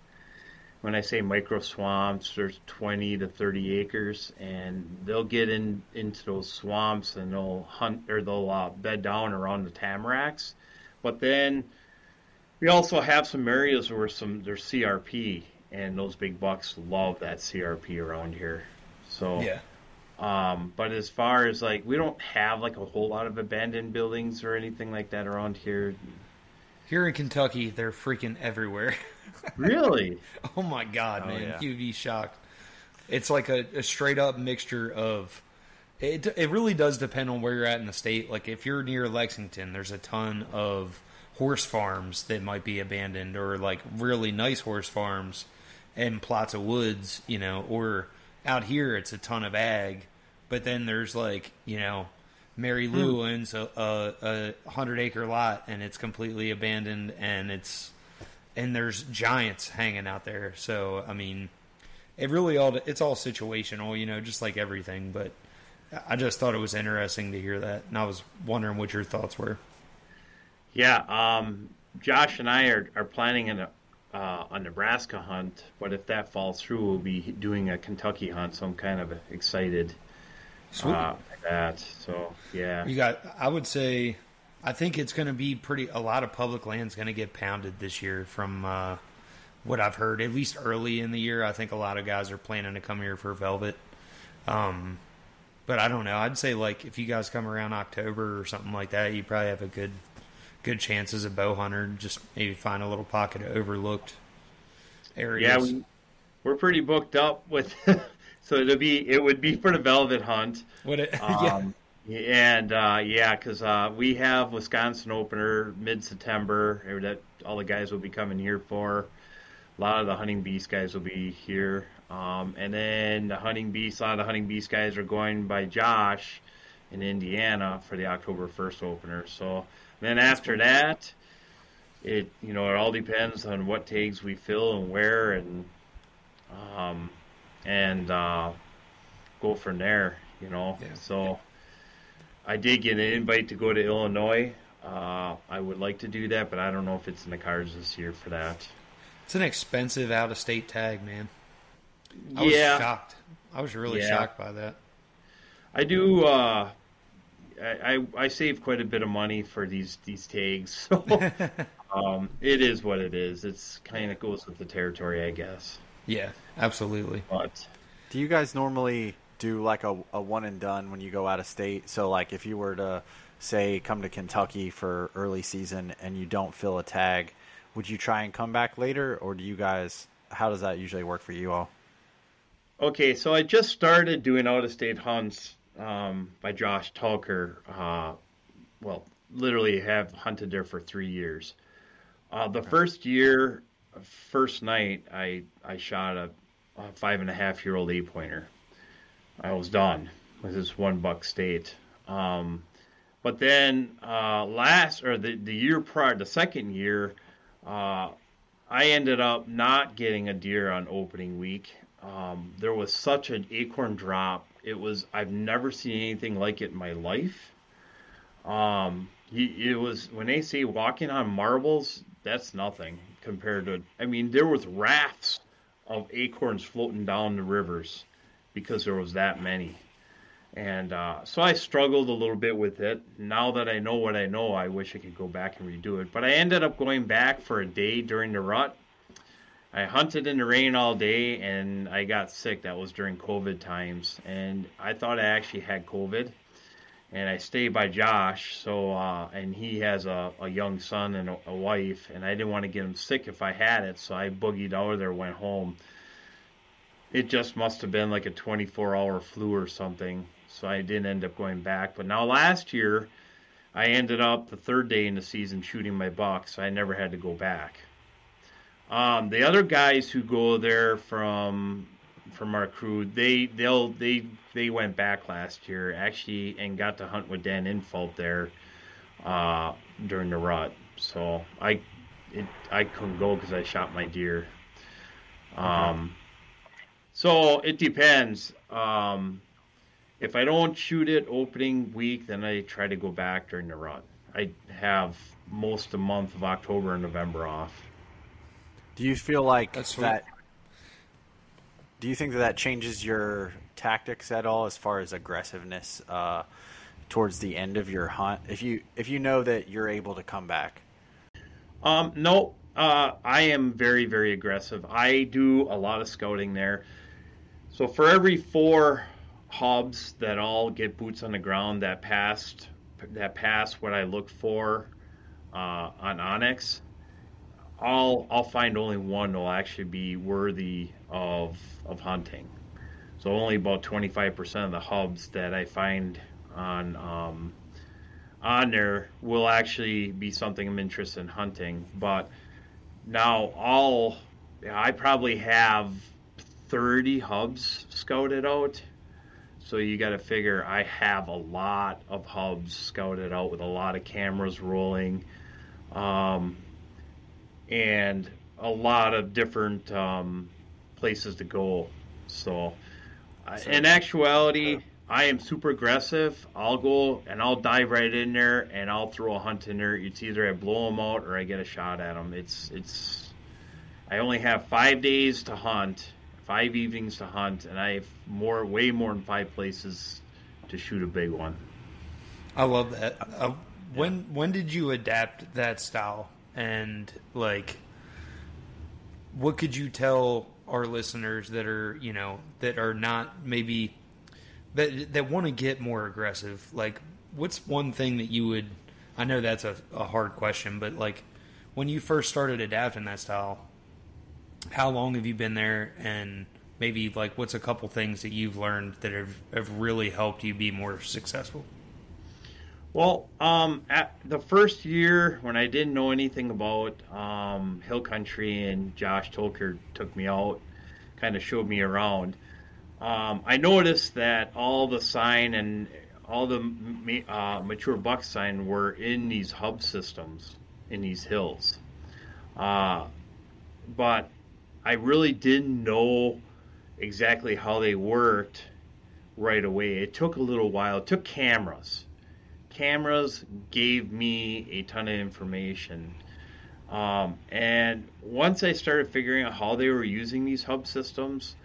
When I say micro swamps, there's 20 to 30 acres, and they'll get in into those swamps and they'll hunt or they'll uh, bed down around the tamaracks. But then we also have some areas where some there's CRP, and those big bucks love that CRP around here. So Yeah. um, but as far as like, we don't have like a whole lot of abandoned buildings or anything like that around here. Here in Kentucky, they're freaking everywhere. Really? oh my god, Oh, man, yeah. you'd be shocked. It's like a, a straight up mixture of. It it really does depend on where you're at in the state. Like if you're near Lexington, there's a ton of horse farms that might be abandoned, or like really nice horse farms and plots of woods, you know. Or out here, it's a ton of ag, but then there's like you know. Mary hmm. Lou owns a, a, a hundred acre lot and it's completely abandoned and it's and there's giants hanging out there. So I mean, it really all it's all situational, you know, just like everything. But I just thought it was interesting to hear that, and I was wondering what your thoughts were. Yeah. Um, Josh and I are, are planning an, uh, a Nebraska hunt, but if that falls through, we'll be doing a Kentucky hunt. So I'm kind of excited Sweet. uh, that. So yeah. You got, I would say, I think it's going to be pretty. A lot of public land's going to get pounded this year, from uh, what I've heard. At least early in the year, I think a lot of guys are planning to come here for velvet. Um, but I don't know. I'd say like if you guys come around October or something like that, you probably have a good, good chances a bow hunter. Just maybe find a little pocket of overlooked areas. Yeah, we, we're pretty booked up with. so it'll be it would be for the velvet hunt. what it, yeah. Um, and uh, yeah, because uh, we have Wisconsin opener mid September that all the guys will be coming here for. A lot of the hunting beast guys will be here, um, and then the hunting beast. A lot of the hunting beast guys are going by Josh in Indiana for the October first opener. So then after that, it you know it all depends on what tags we fill and where and um, and uh, go from there. You know, Yeah. so. I did get an invite to go to Illinois. Uh, I would like to do that, but I don't know if it's in the cards this year for that. It's an expensive out of state tag, man. I was yeah, shocked. I was really Yeah. shocked by that. I do. Uh, I, I I save quite a bit of money for these these tags, so um, it is what it is. It's kind of goes with the territory, I guess. Yeah, absolutely. But Do you guys normally do like a, a one and done when you go out of state? So like if you were to say come to Kentucky for early season and you don't fill a tag, would you try and come back later or do you guys how does that usually work for you all? Okay, so I just started doing out of state hunts um, by Josh Tulker. Uh, well, literally have hunted there for three years. Uh, the first year, first night, I I shot a, a five and a half year old eight pointer. I was done with this one buck state. Um, but then uh, last or the the year prior, the second year, uh, I ended up not getting a deer on opening week. Um, there was such an acorn drop. It was I've never seen anything like it in my life. Um, it was when they say walking on marbles, that's nothing compared to. I mean, there was rafts of acorns floating down the rivers because there was that many. And uh, so I struggled a little bit with it. Now that I know what I know, I wish I could go back and redo it. But I ended up going back for a day during the rut. I hunted in the rain all day and I got sick. That was during COVID times. And I thought I actually had COVID. And I stayed by Josh. So, uh, and he has a, a young son and a, a wife. And I didn't want to get him sick if I had it. So I boogied out of there, went home. It just must have been like a 24 hour flu or something. So I didn't end up going back. But now last year, I ended up the third day in the season shooting my buck. So I never had to go back. Um, the other guys who go there from from our crew, they they'll they they went back last year actually and got to hunt with Dan Infalt there. uh, during the rut. So I it, I couldn't go because I shot my deer. Um, so it depends. Um, if I don't shoot it opening week, then I try to go back during the rut. I have most of the month of October and November off. Do you feel like That's sweet. that? Do you think that that changes your tactics at all as far as aggressiveness uh, towards the end of your hunt? If you if you know that you're able to come back, Um, no, uh, I am very, very aggressive. I do a lot of scouting there. So for every four hubs that all get boots on the ground that passed that pass what I look for uh, on onX, I'll I'll find only one will actually be worthy of of hunting. So only about 25% of the hubs that I find on um, on there will actually be something I'm interested in hunting. But now I'll I probably have 30 hubs scouted out. So you got to figure I have a lot of hubs scouted out with a lot of cameras rolling, um, and a lot of different um, places to go. So, I in actuality, I am super aggressive. I'll go and I'll dive right in there and I'll throw a hunt in there. It's either I blow them out or I get a shot at them. It's it's. I only have five days to hunt, five evenings to hunt, and I have more, way more than five places to shoot a big one. I love that. Uh, when when did you adapt that style? And like, what could you tell our listeners that are you know that are not maybe that that want to get more aggressive? Like, what's one thing that you would? I know that's a, a hard question, but like, when you first started adapting that style, how long have you been there? And maybe like, what's a couple things that you've learned that have have really helped you be more successful? Well, um, at the first year when I didn't know anything about um, hill country and Josh Tolker took me out, kind of showed me around, um, I noticed that all the sign and all the uh, mature buck sign were in these hub systems in these hills. Uh, but I really didn't know exactly how they worked right away. It took a little while. It took cameras cameras gave me a ton of information. Um, and once I started figuring out how they were using these hub systems,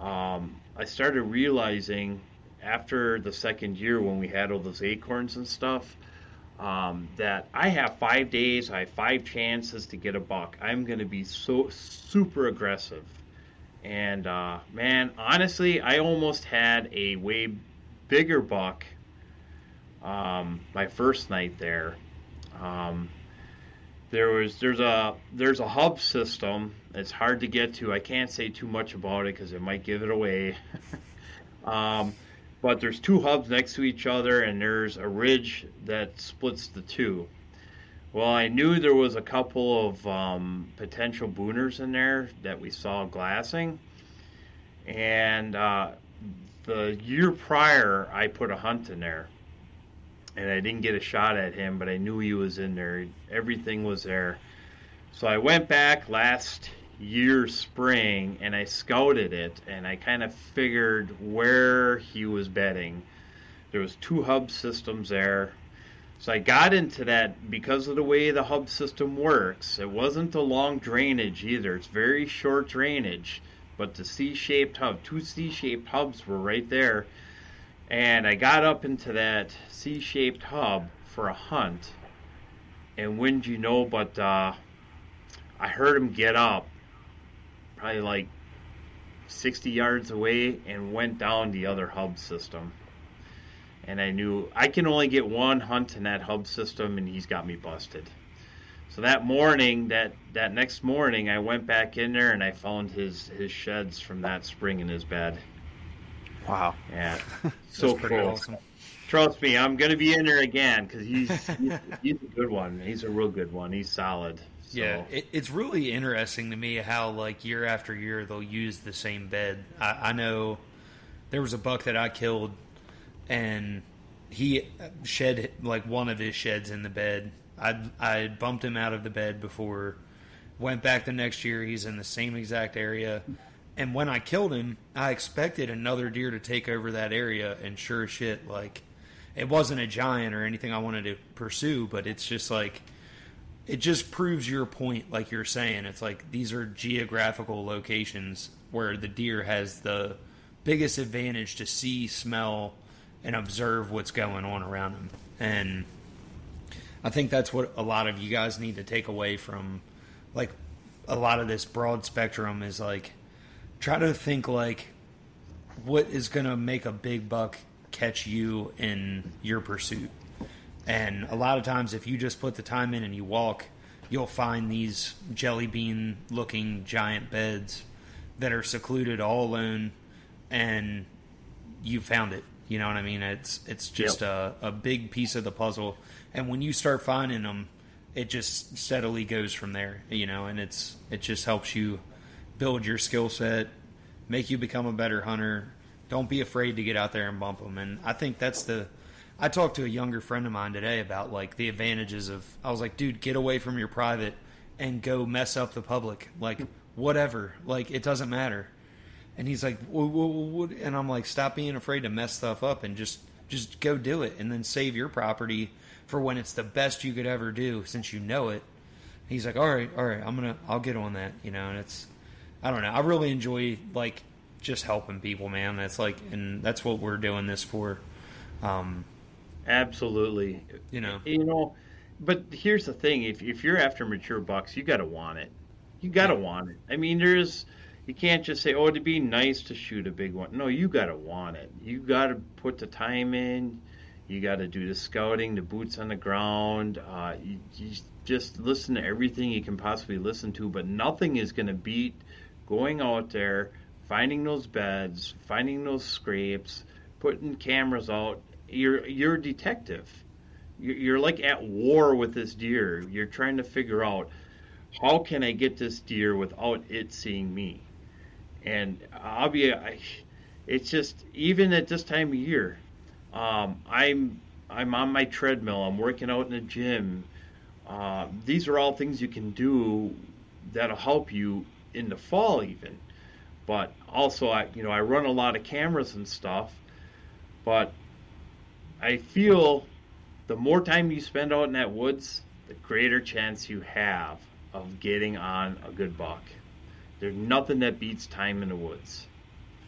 um, I started realizing after the second year when we had all those acorns and stuff um, that I have five days, I have five chances to get a buck. I'm going to be so super aggressive. And uh, man, honestly, I almost had a way bigger buck um, my first night there. Um, there was there's a there's a hub system. It's hard to get to. I can't say too much about it because it might give it away. um, but there's two hubs next to each other, and there's a ridge that splits the two. Well, I knew there was a couple of um, potential booners in there that we saw glassing, and uh, the year prior I put a hunt in there and I didn't get a shot at him, but I knew he was in there. Everything was there. So I went back last year spring and I scouted it and I kind of figured where he was bedding. There was two hub systems there. So I got into that because of the way the hub system works. It wasn't a long drainage either. It's very short drainage, but the C-shaped hub, two C-shaped hubs were right there and I got up into that C-shaped hub for a hunt. And wouldn't you know, but uh, I heard him get up, probably like 60 yards away, and went down the other hub system. And I knew I can only get one hunt in that hub system, and he's got me busted. So that morning, that that next morning, I went back in there and I found his his sheds from that spring in his bed. Wow, Yeah, so pretty cool. awesome. Trust me, I'm gonna be in there again because he's, he's he's a good one. He's a real good one. He's solid. So, Yeah, it, it's really interesting to me how like year after year they'll use the same bed. I, I know there was a buck that I killed, and he shed like one of his sheds in the bed. I I bumped him out of the bed before. Went back the next year. He's in the same exact area. And when I killed him, I expected another deer to take over that area. And sure as shit, like it wasn't a giant or anything I wanted to pursue, but it's just like it just proves your point, like you're saying. It's like these are geographical locations where the deer has the biggest advantage to see, smell, and observe what's going on around them. And I think that's what a lot of you guys need to take away from like a lot of this broad spectrum is like try to think like what is going to make a big buck catch you in your pursuit. And a lot of times, if you just put the time in and you walk, you'll find these jelly bean looking giant beds that are secluded all alone, and you found it. You know what I mean? It's it's just yep. a, a big piece of the puzzle. And when you start finding them, it just steadily goes from there. You know, and it's it just helps you build your skill set, make you become a better hunter. Don't be afraid to get out there and bump them. And I think that's the. I talked to a younger friend of mine today about like the advantages of. I was like, dude, get away from your private and go mess up the public. Like whatever. Like it doesn't matter. And he's like, and I'm like, stop being afraid to mess stuff up and just just go do it, and then save your property for when it's the best you could ever do since you know it. He's like, all right, all right, I'm gonna, I'll get on that, you know. And it's, I don't know. I really enjoy like just helping people, man. That's like, and that's what we're doing this for. Um, Absolutely. You know. You know, but here's the thing: if if you're after mature bucks, you got to want it. You got to yeah. want it. I mean, there's. You can't just say, "Oh, it'd be nice to shoot a big one." No, you got to want it. You got to put the time in. You got to do the scouting, the boots on the ground. Uh, you, you just listen to everything you can possibly listen to, but nothing is going to beat going out there, finding those beds, finding those scrapes, putting cameras out. You're you're a detective. You're, like at war with this deer. You're trying to figure out how can I get this deer without it seeing me. And I'll be, I, it's just even at this time of year, um, I'm I'm on my treadmill. I'm working out in the gym. Uh, these are all things you can do that'll help you in the fall even. But also, I you know I run a lot of cameras and stuff, but I feel the more time you spend out in that woods, the greater chance you have of getting on a good buck. There's nothing that beats time in the woods.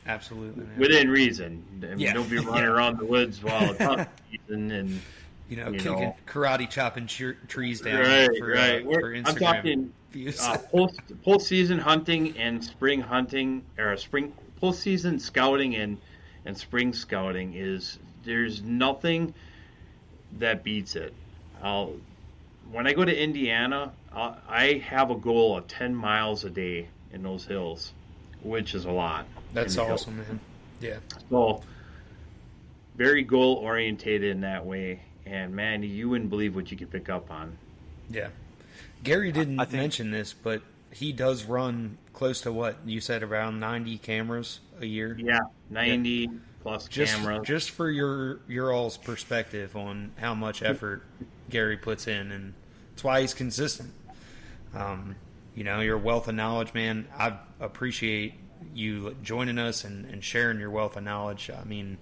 Absolutely. Man. Within reason. I mean, yeah. don't be running yeah. around the woods while it's hunting season and you know, you kicking, know. karate chopping trees down. Right, for, uh, right. Uh, for I'm talking uh, post post season hunting and spring hunting, or spring post season scouting and and spring scouting is there's nothing that beats it. I'll when I go to Indiana, I'll, I have a goal of 10 miles a day in those hills, which is a lot. That's awesome, hills. man. Yeah. So very goal orientated in that way and man, you wouldn't believe what you could pick up on. Yeah, Gary didn't think, mention this, but he does run close to what you said around ninety cameras a year. Yeah, ninety yeah. plus just, cameras. Just for your your all's perspective on how much effort Gary puts in, and that's why he's consistent. Um, you know, your wealth of knowledge, man. I appreciate you joining us and, and sharing your wealth of knowledge. I mean,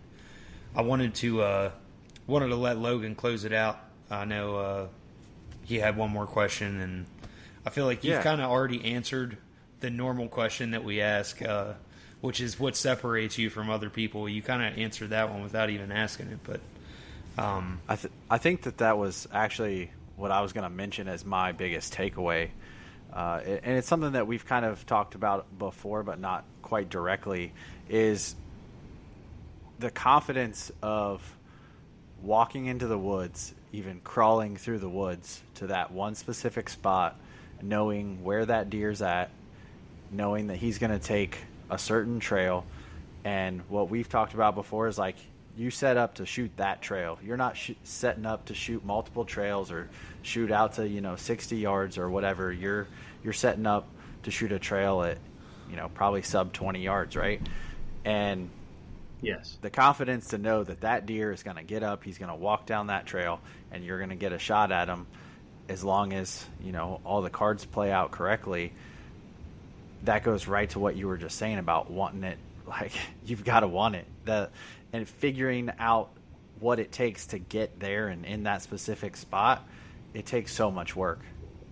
I wanted to. Uh, wanted to let Logan close it out. I know uh, he had one more question, and I feel like you've yeah. kind of already answered the normal question that we ask, uh, which is what separates you from other people. You kind of answered that one without even asking it, but um, I th- I think that that was actually what I was going to mention as my biggest takeaway. Uh, and it's something that we've kind of talked about before, but not quite directly, is the confidence of walking into the woods, even crawling through the woods to that one specific spot, knowing where that deer's at, knowing that he's going to take a certain trail. And what we've talked about before is like you set up to shoot that trail. You're not sh- setting up to shoot multiple trails or shoot out to you know 60 yards or whatever. You're you're setting up to shoot a trail at you know probably sub 20 yards, right? And Yes. The confidence to know that that deer is going to get up, he's going to walk down that trail, and you're going to get a shot at him as long as, you know, all the cards play out correctly. That goes right to what you were just saying about wanting it. Like, you've got to want it. The, and figuring out what it takes to get there and in that specific spot, it takes so much work.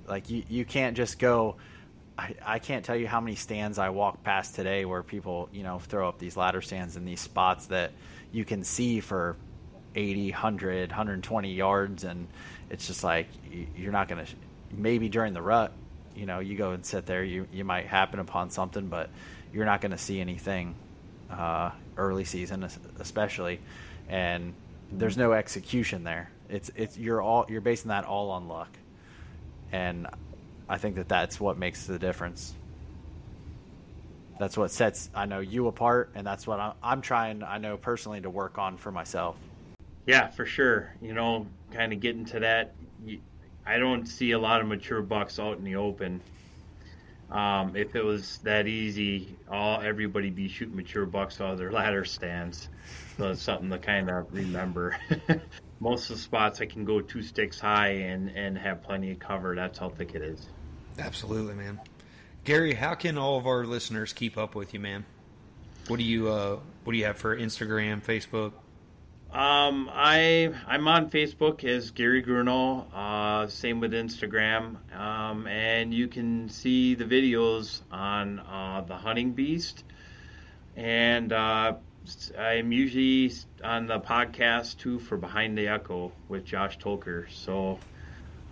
Like, you, you can't just go I, I can't tell you how many stands I walk past today where people, you know, throw up these ladder stands in these spots that you can see for 80, 100, 120 yards. And it's just like, you're not going to, maybe during the rut, you know, you go and sit there, you, you might happen upon something, but you're not going to see anything uh, early season, especially. And there's no execution there. It's, it's, you're all, you're basing that all on luck. And I think that that's what makes the difference. That's what sets I know you apart, and that's what I'm, trying. I know personally to work on for myself. Yeah, for sure. You know, kind of getting to that. I don't see a lot of mature bucks out in the open. Um, if it was that easy, all everybody be shooting mature bucks out of their ladder stands. So it's something to kind of remember. most of the spots I can go two sticks high and and have plenty of cover. That's how thick it is. Absolutely, man. Gary, how can all of our listeners keep up with you, man? What do you uh, what do you have for Instagram, Facebook? Um, I I'm on Facebook as Gary Grunow. Uh, same with Instagram. Um, and you can see the videos on uh, the Hunting Beast. And uh, I'm usually on the podcast too for Behind the Echo with Josh Tolker. So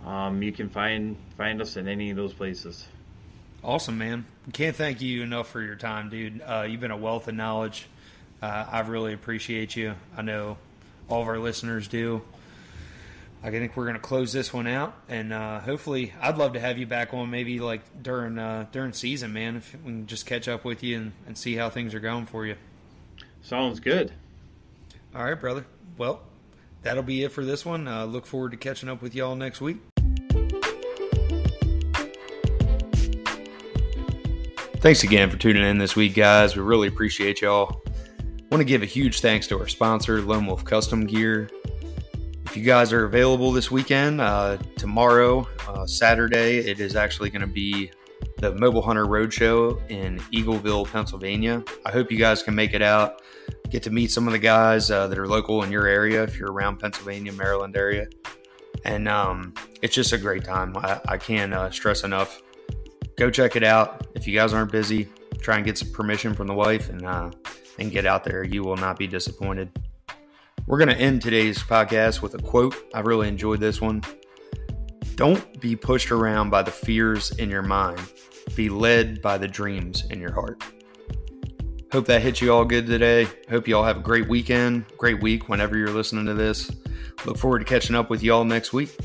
um, you can find find us in any of those places. Awesome, man. Can't thank you enough for your time, dude. Uh, you've been a wealth of knowledge. Uh, I really appreciate you. I know all of our listeners do. I think we're going to close this one out, and uh, hopefully, I'd love to have you back on maybe like during uh, during season, man. If we can just catch up with you and, and see how things are going for you. Sounds good. All right, brother. Well, that'll be it for this one. Uh, look forward to catching up with y'all next week. Thanks again for tuning in this week, guys. We really appreciate y'all. Want to give a huge thanks to our sponsor, Lone Wolf Custom Gear. If you guys are available this weekend, uh, tomorrow, uh, Saturday, it is actually going to be the Mobile Hunter Roadshow in Eagleville, Pennsylvania. I hope you guys can make it out get to meet some of the guys uh, that are local in your area if you're around Pennsylvania, Maryland area. And um, it's just a great time. I, I can't uh, stress enough. Go check it out. If you guys aren't busy, try and get some permission from the wife and uh, and get out there. You will not be disappointed. We're going to end today's podcast with a quote. I really enjoyed this one. Don't be pushed around by the fears in your mind. Be led by the dreams in your heart. Hope that hit you all good today. Hope you all have a great weekend, great week whenever you're listening to this. Look forward to catching up with you all next week.